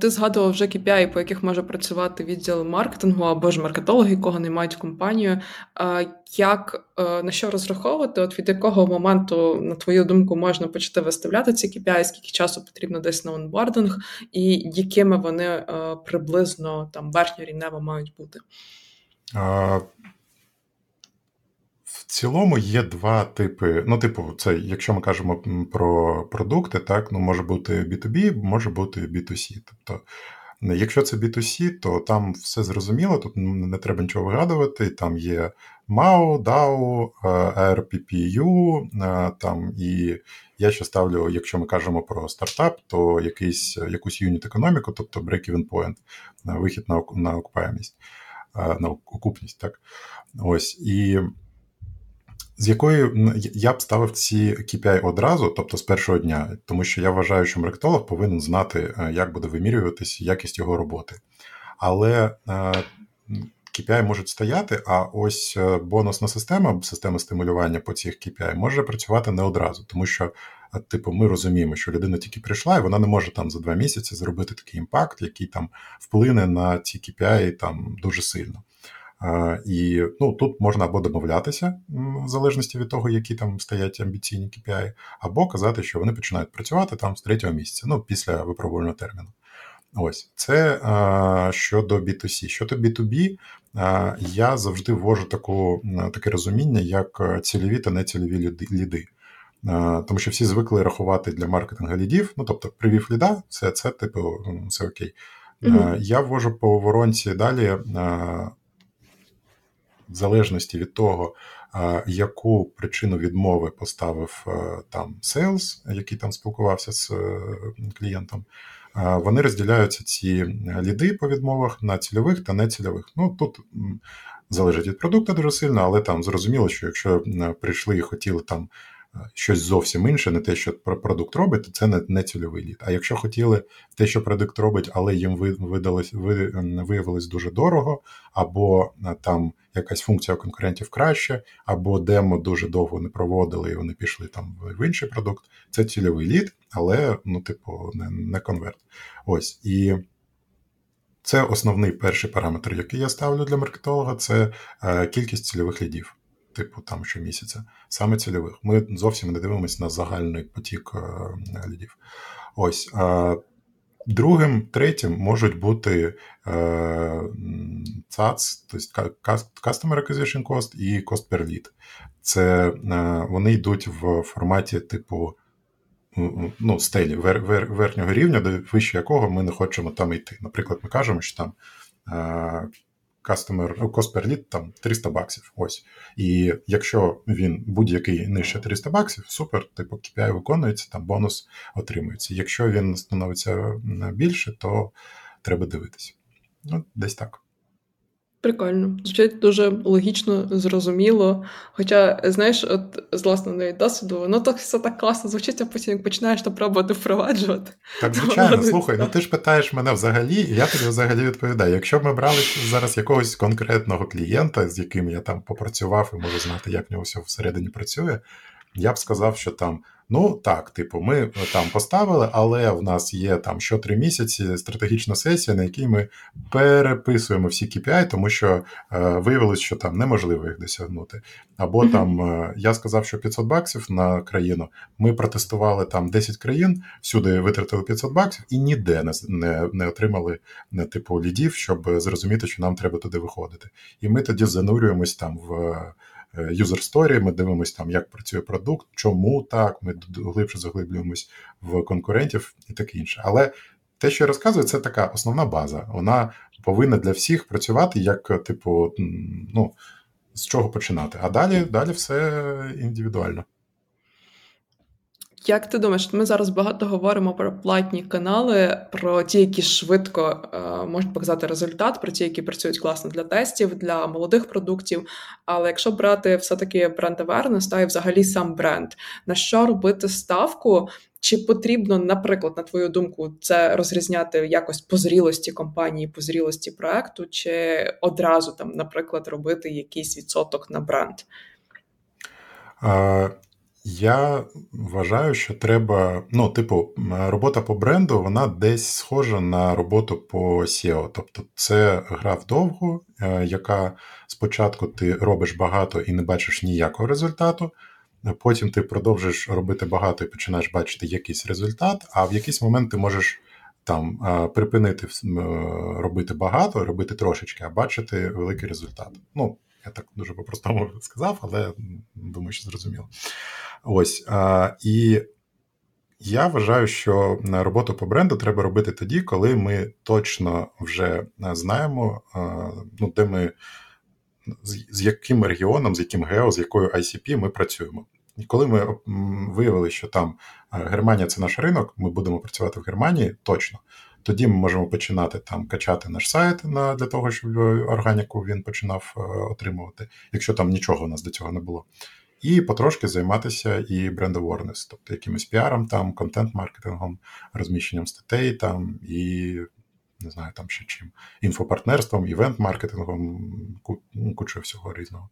Ти згадував вже KPI, по яких може працювати відділ маркетингу або ж маркетологи, якого не мають компанію. Як е, на що розраховувати? От від якого моменту, на твою думку, можна почати виставляти ці KPI, скільки часу потрібно десь на онбординг, і якими вони е, приблизно там верхньорівнево мають бути? Цілому є два типи. Ну, типу, це якщо ми кажемо про продукти, так ну може бути B2B, може бути B2C. Тобто, якщо це B2C, то там все зрозуміло, тут не треба нічого вигадувати. Там є MAO, DAO, RPPU, там і я ще ставлю, якщо ми кажемо про стартап, то якийсь якусь юніт економіку, тобто break-even point, вихід на на окупаємість, на окупність. так. Ось і з якою я б ставив ці KPI одразу, тобто з першого дня, тому що я вважаю, що маркетолог повинен знати, е, як буде вимірюватись якість його роботи. Але KPI е, можуть стояти, а ось е, бонусна система, система стимулювання по цих KPI може працювати не одразу, тому що, типу, ми розуміємо, що людина тільки прийшла, і вона не може там за два місяці зробити такий імпакт, який там вплине на ці KPI там дуже сильно. І ну, тут можна або домовлятися, в залежності від того, які там стоять амбіційні KPI, або казати, що вони починають працювати там з третього місяця, ну, після випробувального терміну. Ось це а, щодо B2C. Щодо B2B, а, я завжди ввожу таку, таке розуміння, як цільові та нецільові ліди. А, тому що всі звикли рахувати для маркетингу лідів, ну тобто привів ліда, все це типу, все окей. Mm-hmm. Я ввожу по воронці далі в залежності від того, яку причину відмови поставив там сейлс, який там спілкувався з е, клієнтом, вони розділяються ці ліди по відмовах на цільових та нецільових. Ну тут залежить від продукту дуже сильно, але там зрозуміло, що якщо прийшли і хотіли там щось зовсім інше, не те, що продукт робить, то це не, не цільовий лід. А якщо хотіли те, що продукт робить, але їм видалось, виявилось дуже дорого, або там якась функція у конкурентів краще, або демо дуже довго не проводили, і вони пішли там в інший продукт, це цільовий лід, але ну, типу, не, не конверт. Ось і. Це основний перший параметр, який я ставлю для маркетолога, це е, кількість цільових лідів типу там щомісяця, саме цільових. Ми зовсім не дивимося на загальний потік е, лідів. Ось. Другим, третім можуть бути е, CAC, тобто Customer Acquisition Cost і Cost per Lead. Це е, вони йдуть в форматі типу ну, стелі вер, вер, верхнього рівня, до вище якого ми не хочемо там йти. Наприклад, ми кажемо, що там customer, cost per lead там 300 баксів. Ось. І якщо він будь-який нижче 300 баксів, супер, типу KPI виконується, там бонус отримується. Якщо він становиться більше, то треба дивитися. Ну, десь так. Прикольно, звучить дуже логічно, зрозуміло. Хоча, знаєш, от з власного досвіду, воно так все так класно звучить, а потім як починаєш то пробувати впроваджувати. Так, звичайно, слухай, ну ти ж питаєш мене взагалі, і я тобі взагалі відповідаю. Якщо б ми брали зараз якогось конкретного клієнта, з яким я там попрацював і можу знати, як в нього все всередині працює, я б сказав, що там Ну так, типу, ми е, там поставили, але в нас є там що три місяці стратегічна сесія, на якій ми переписуємо всі KPI, тому що е, виявилось, що там неможливо їх досягнути. Або mm-hmm. там е, я сказав, що 500 баксів на країну. Ми протестували там 10 країн, всюди витратили 500 баксів і ніде не не, не отримали не, типу лідів, щоб зрозуміти, що нам треба туди виходити. І ми тоді занурюємось там в. User сторі, ми дивимося, там, як працює продукт, чому так, ми глибше заглиблюємось в конкурентів і таке інше. Але те, що я розказую, це така основна база. Вона повинна для всіх працювати як, типу, ну, з чого починати. А далі, далі все індивідуально. Як ти думаєш, ми зараз багато говоримо про платні канали, про ті, які швидко е, можуть показати результат, про ті, які працюють класно для тестів, для молодих продуктів. Але якщо брати все-таки бренд awareness, та і взагалі сам бренд, на що робити ставку? Чи потрібно, наприклад, на твою думку, це розрізняти якось по зрілості компанії, по зрілості проекту, чи одразу там, наприклад, робити якийсь відсоток на бренд? Я вважаю, що треба. Ну, типу, робота по бренду, вона десь схожа на роботу по SEO. Тобто, це гра вдовго, е, яка спочатку ти робиш багато і не бачиш ніякого результату. Потім ти продовжиш робити багато і починаєш бачити якийсь результат, а в якийсь момент ти можеш там е, припинити робити багато, робити трошечки, а бачити великий результат. Ну, я так дуже по-простому (laughs) сказав, але думаю, що зрозуміло. Ось. А, І я вважаю, що роботу по бренду треба робити тоді, коли ми точно вже знаємо, ну, де ми з, з яким регіоном, з яким гео, з якою ICP ми працюємо. І коли ми виявили, що там Германія це наш ринок, ми будемо працювати в Германії точно. Тоді ми можемо починати там качати наш сайт на для того, щоб органіку він починав е, отримувати, якщо там нічого у нас до цього не було і потрошки займатися і бренд awareness, тобто якимось піаром, там, контент-маркетингом, розміщенням статей там і не знаю, там ще чим, інфопартнерством, івент-маркетингом, ну, кучою всього різного.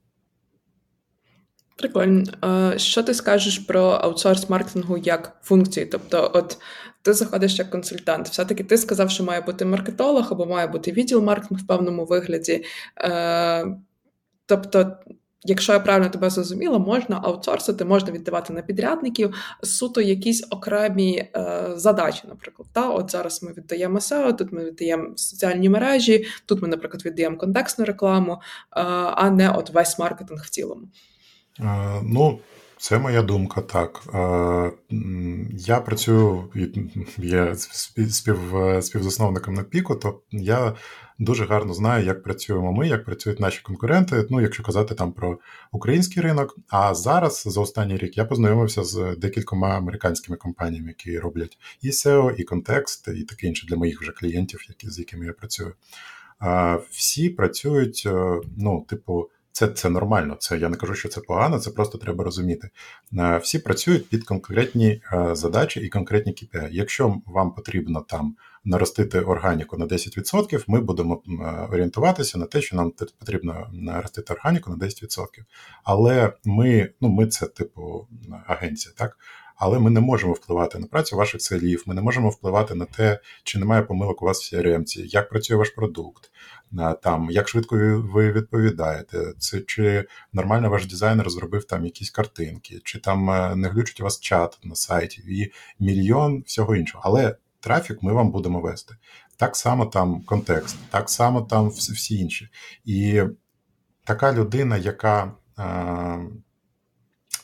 Прикольно. Що ти скажеш про аутсорс маркетингу як функції? Тобто, от ти заходиш як консультант, все-таки ти сказав, що має бути маркетолог або має бути відділ маркетингу в певному вигляді. Е, тобто, Якщо я правильно тебе зрозуміла, можна аутсорсити, можна віддавати на підрядників суто якісь окремі е, задачі. Наприклад, та от зараз ми віддаємо SEO, тут ми віддаємо соціальні мережі, тут ми, наприклад, віддаємо контекстну рекламу, е, а не от весь маркетинг в цілому. Е, ну, це моя думка, так. Е, я працюю є спів, співзасновником на піку, то я дуже гарно знаю, як працюємо ми, як працюють наші конкуренти. Ну, якщо казати там про український ринок. А зараз за останній рік я познайомився з декількома американськими компаніями, які роблять і SEO, і контекст, і таке інше для моїх вже клієнтів, які з якими я працюю. Всі працюють, е, ну, типу. Це це нормально. Це я не кажу, що це погано, це просто треба розуміти. Е, всі працюють під конкретні е, задачі і конкретні KPI. Якщо вам потрібно там наростити органіку на 10%, ми будемо е, орієнтуватися на те, що нам потрібно наростити органіку на 10%. Але ми, ну ми це типу агенція, так. Але ми не можемо впливати на працю ваших селів, ми не можемо впливати на те, чи немає помилок у вас в CRM, як працює ваш продукт, там як швидко ви відповідаєте, це чи нормально ваш дизайнер зробив там якісь картинки, чи там е, не глючить у вас чат на сайті і мільйон всього іншого. Але трафік ми вам будемо вести. Так само там контекст, так само там всі інші. І така людина, яка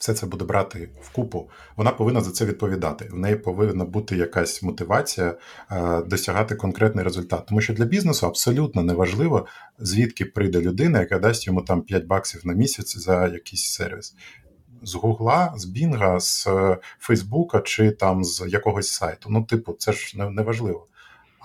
все це буде брати в купу, вона повинна за це відповідати. В неї повинна бути якась мотивація е, досягати конкретний результат. Тому що для бізнесу абсолютно неважливо, звідки прийде людина, яка дасть йому там 5 баксів на місяць за якийсь сервіс. З Гугла, з Бінга, з Фейсбука чи там з якогось сайту. Ну, типу, це ж не важливо.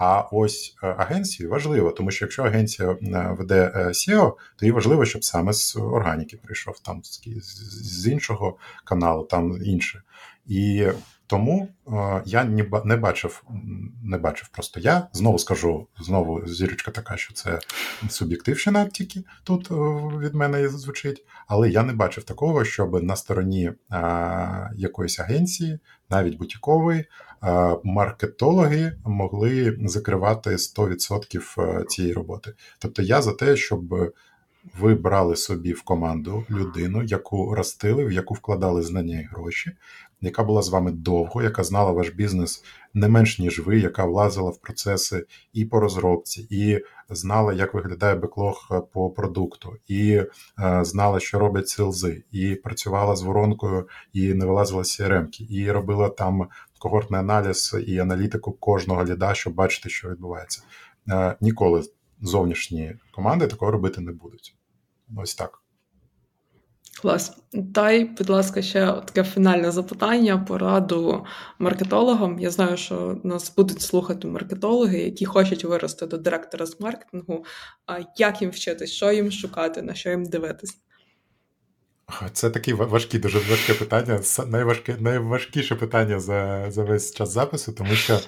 А ось е, агенції важливо, тому що якщо агенція е, веде е, SEO, то їй важливо, щоб саме з органіки прийшов там з іншого каналу, там інше. І тому я не бачив, не бачив просто я. Знову скажу, знову зірочка така, що це суб'єктивщина тільки тут від мене звучить. Але я не бачив такого, щоб на стороні якоїсь агенції, навіть бутікової, маркетологи могли закривати 100% е, цієї роботи. Тобто я за те, щоб ви брали собі в команду людину, яку ростили, в яку вкладали знання і гроші, яка була з вами довго, яка знала ваш бізнес не менш ніж ви, яка влазила в процеси і по розробці, і знала, як виглядає беклог е, по продукту, і е, знала, що роблять селзи, і працювала з воронкою, і не вилазила з CRM, і робила там когортний аналіз і аналітику кожного ліда, щоб бачити, що відбувається. Е, ніколи зовнішні команди такого робити не будуть. Ось так. Клас. Дай, будь ласка, ще таке фінальне запитання, пораду маркетологам. Я знаю, що нас будуть слухати маркетологи, які хочуть вирости до директора з маркетингу. А як їм вчитись, що їм шукати, на що їм дивитись? Це таке важкі, дуже важке питання. Найважке, найважкіше питання за за весь час запису, тому що е,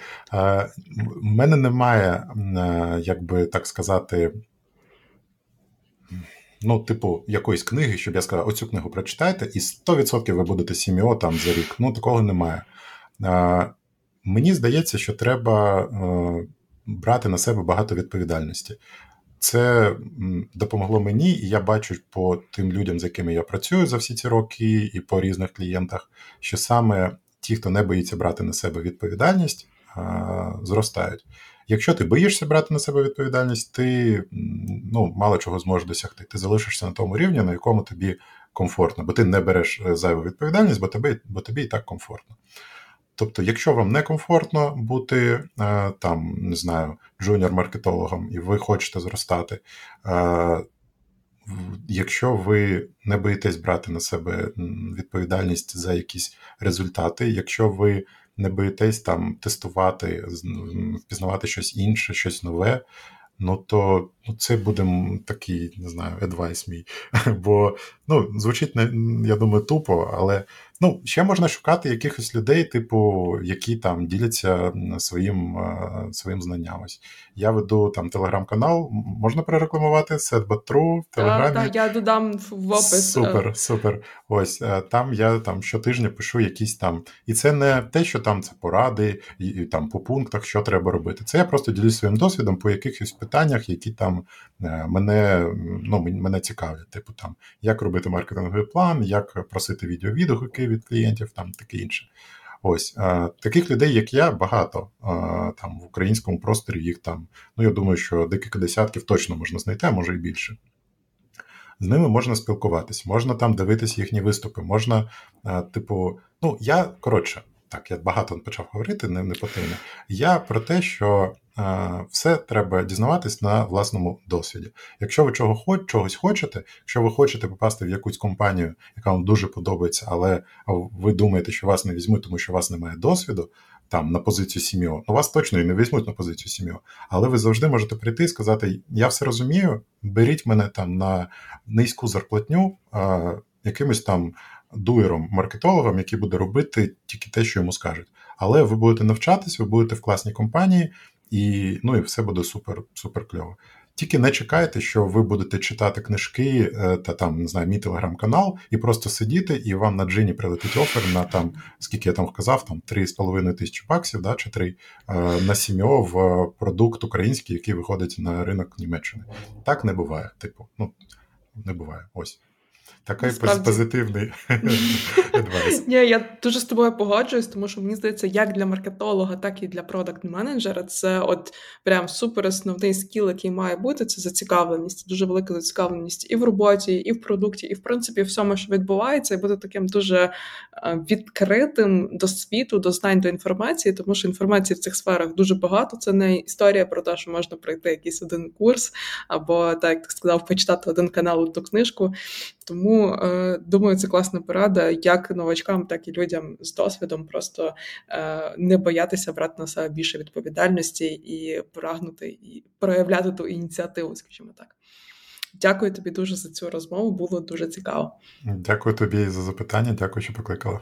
в мене немає, е, як би так сказати, ну, типу, якоїсь книги, щоб я сказав, оцю книгу прочитайте, і 100% ви будете сім'ю там за рік. Ну, такого немає. Е, мені здається, що треба е, брати на себе багато відповідальності. Це допомогло мені, і я бачу по тим людям, з якими я працюю за всі ці роки, і по різних клієнтах, що саме ті, хто не боїться брати на себе відповідальність, зростають. Якщо ти боїшся брати на себе відповідальність, ти ну, мало чого зможеш досягти. Ти залишишся на тому рівні, на якому тобі комфортно, бо ти не береш е, зайву відповідальність, бо тобі, бо тобі і так комфортно. Тобто, якщо вам некомфортно бути е, там, не знаю, джуніор-маркетологом, і ви хочете зростати, е, якщо ви не боїтесь брати на себе відповідальність за якісь результати, якщо ви не боїтесь там тестувати, впізнавати щось інше, щось нове, ну то це буде такий, не знаю, адвайс мій. (laughs) Бо ну, звучить, я думаю, тупо, але Ну, ще можна шукати якихось людей, типу, які там діляться своїм е, своїм знанням. Ось я веду там телеграм-канал, можна перерекламувати Setbot.ru в телеграмі. Так, так, я додам в опис. Супер, супер. Ось е, там я там щотижня пишу якісь там. І це не те, що там це поради, і, і там по пунктах, що треба робити. Це я просто ділюсь своїм досвідом по якихось питаннях, які там е, мене ну, мене цікавлять. Типу там, як робити маркетинговий план, як просити відеовідгуки від клієнтів, там таке інше. Ось а, таких людей, як я, багато а, там в українському просторі їх там. Ну я думаю, що декілька десятків точно можна знайти, а може і більше. З ними можна спілкуватись, можна там дивитись їхні виступи, можна, типу, ну я коротше, так, я багато почав говорити, не, не потрібно. Я про те, що все треба дізнаватись на власному досвіді. Якщо ви чого хоч, чогось хочете, якщо ви хочете попасти в якусь компанію, яка вам дуже подобається, але ви думаєте, що вас не візьмуть, тому що у вас немає досвіду там на позицію сім'ю, ну вас точно і не візьмуть на позицію сім'ю. Але ви завжди можете прийти і сказати: Я все розумію, беріть мене там на низьку зарплатню якимось там дуєром, маркетологом, який буде робити тільки те, що йому скажуть. Але ви будете навчатись, ви будете в класній компанії і ну і все буде супер супер кльово. Тільки не чекайте, що ви будете читати книжки е, та там не знаю, мій телеграм-канал, і просто сидіти, і вам на джині прилетить офер на там, скільки я там вказав, там 3,5 тисячі баксів, да, чи 3, е, на сім'ю в продукт український, який виходить на ринок Німеччини. Так не буває. Типу, ну не буває. Ось. Такий Насправді... позитивний (laughs) адвайс. Ні, я дуже з тобою погоджуюсь, тому що мені здається, як для маркетолога, так і для продакт-менеджера це от прям супер основний скіл, який має бути. Це зацікавленість, дуже велика зацікавленість і в роботі, і в продукті, і в принципі в всьому, що відбувається, і бути таким дуже е, відкритим до світу, до знань, до інформації, тому що інформації в цих сферах дуже багато. Це не історія про те, що можна пройти якийсь один курс, або так як ти сказав, почитати один канал, одну книжку. Тому е, думаю, це класна порада як новачкам, так і людям з досвідом. Просто е, не боятися брати на себе більше відповідальності і прагнути і проявляти ту ініціативу, скажімо так. Дякую тобі дуже за цю розмову. Було дуже цікаво. Дякую тобі за запитання. Дякую, що покликала.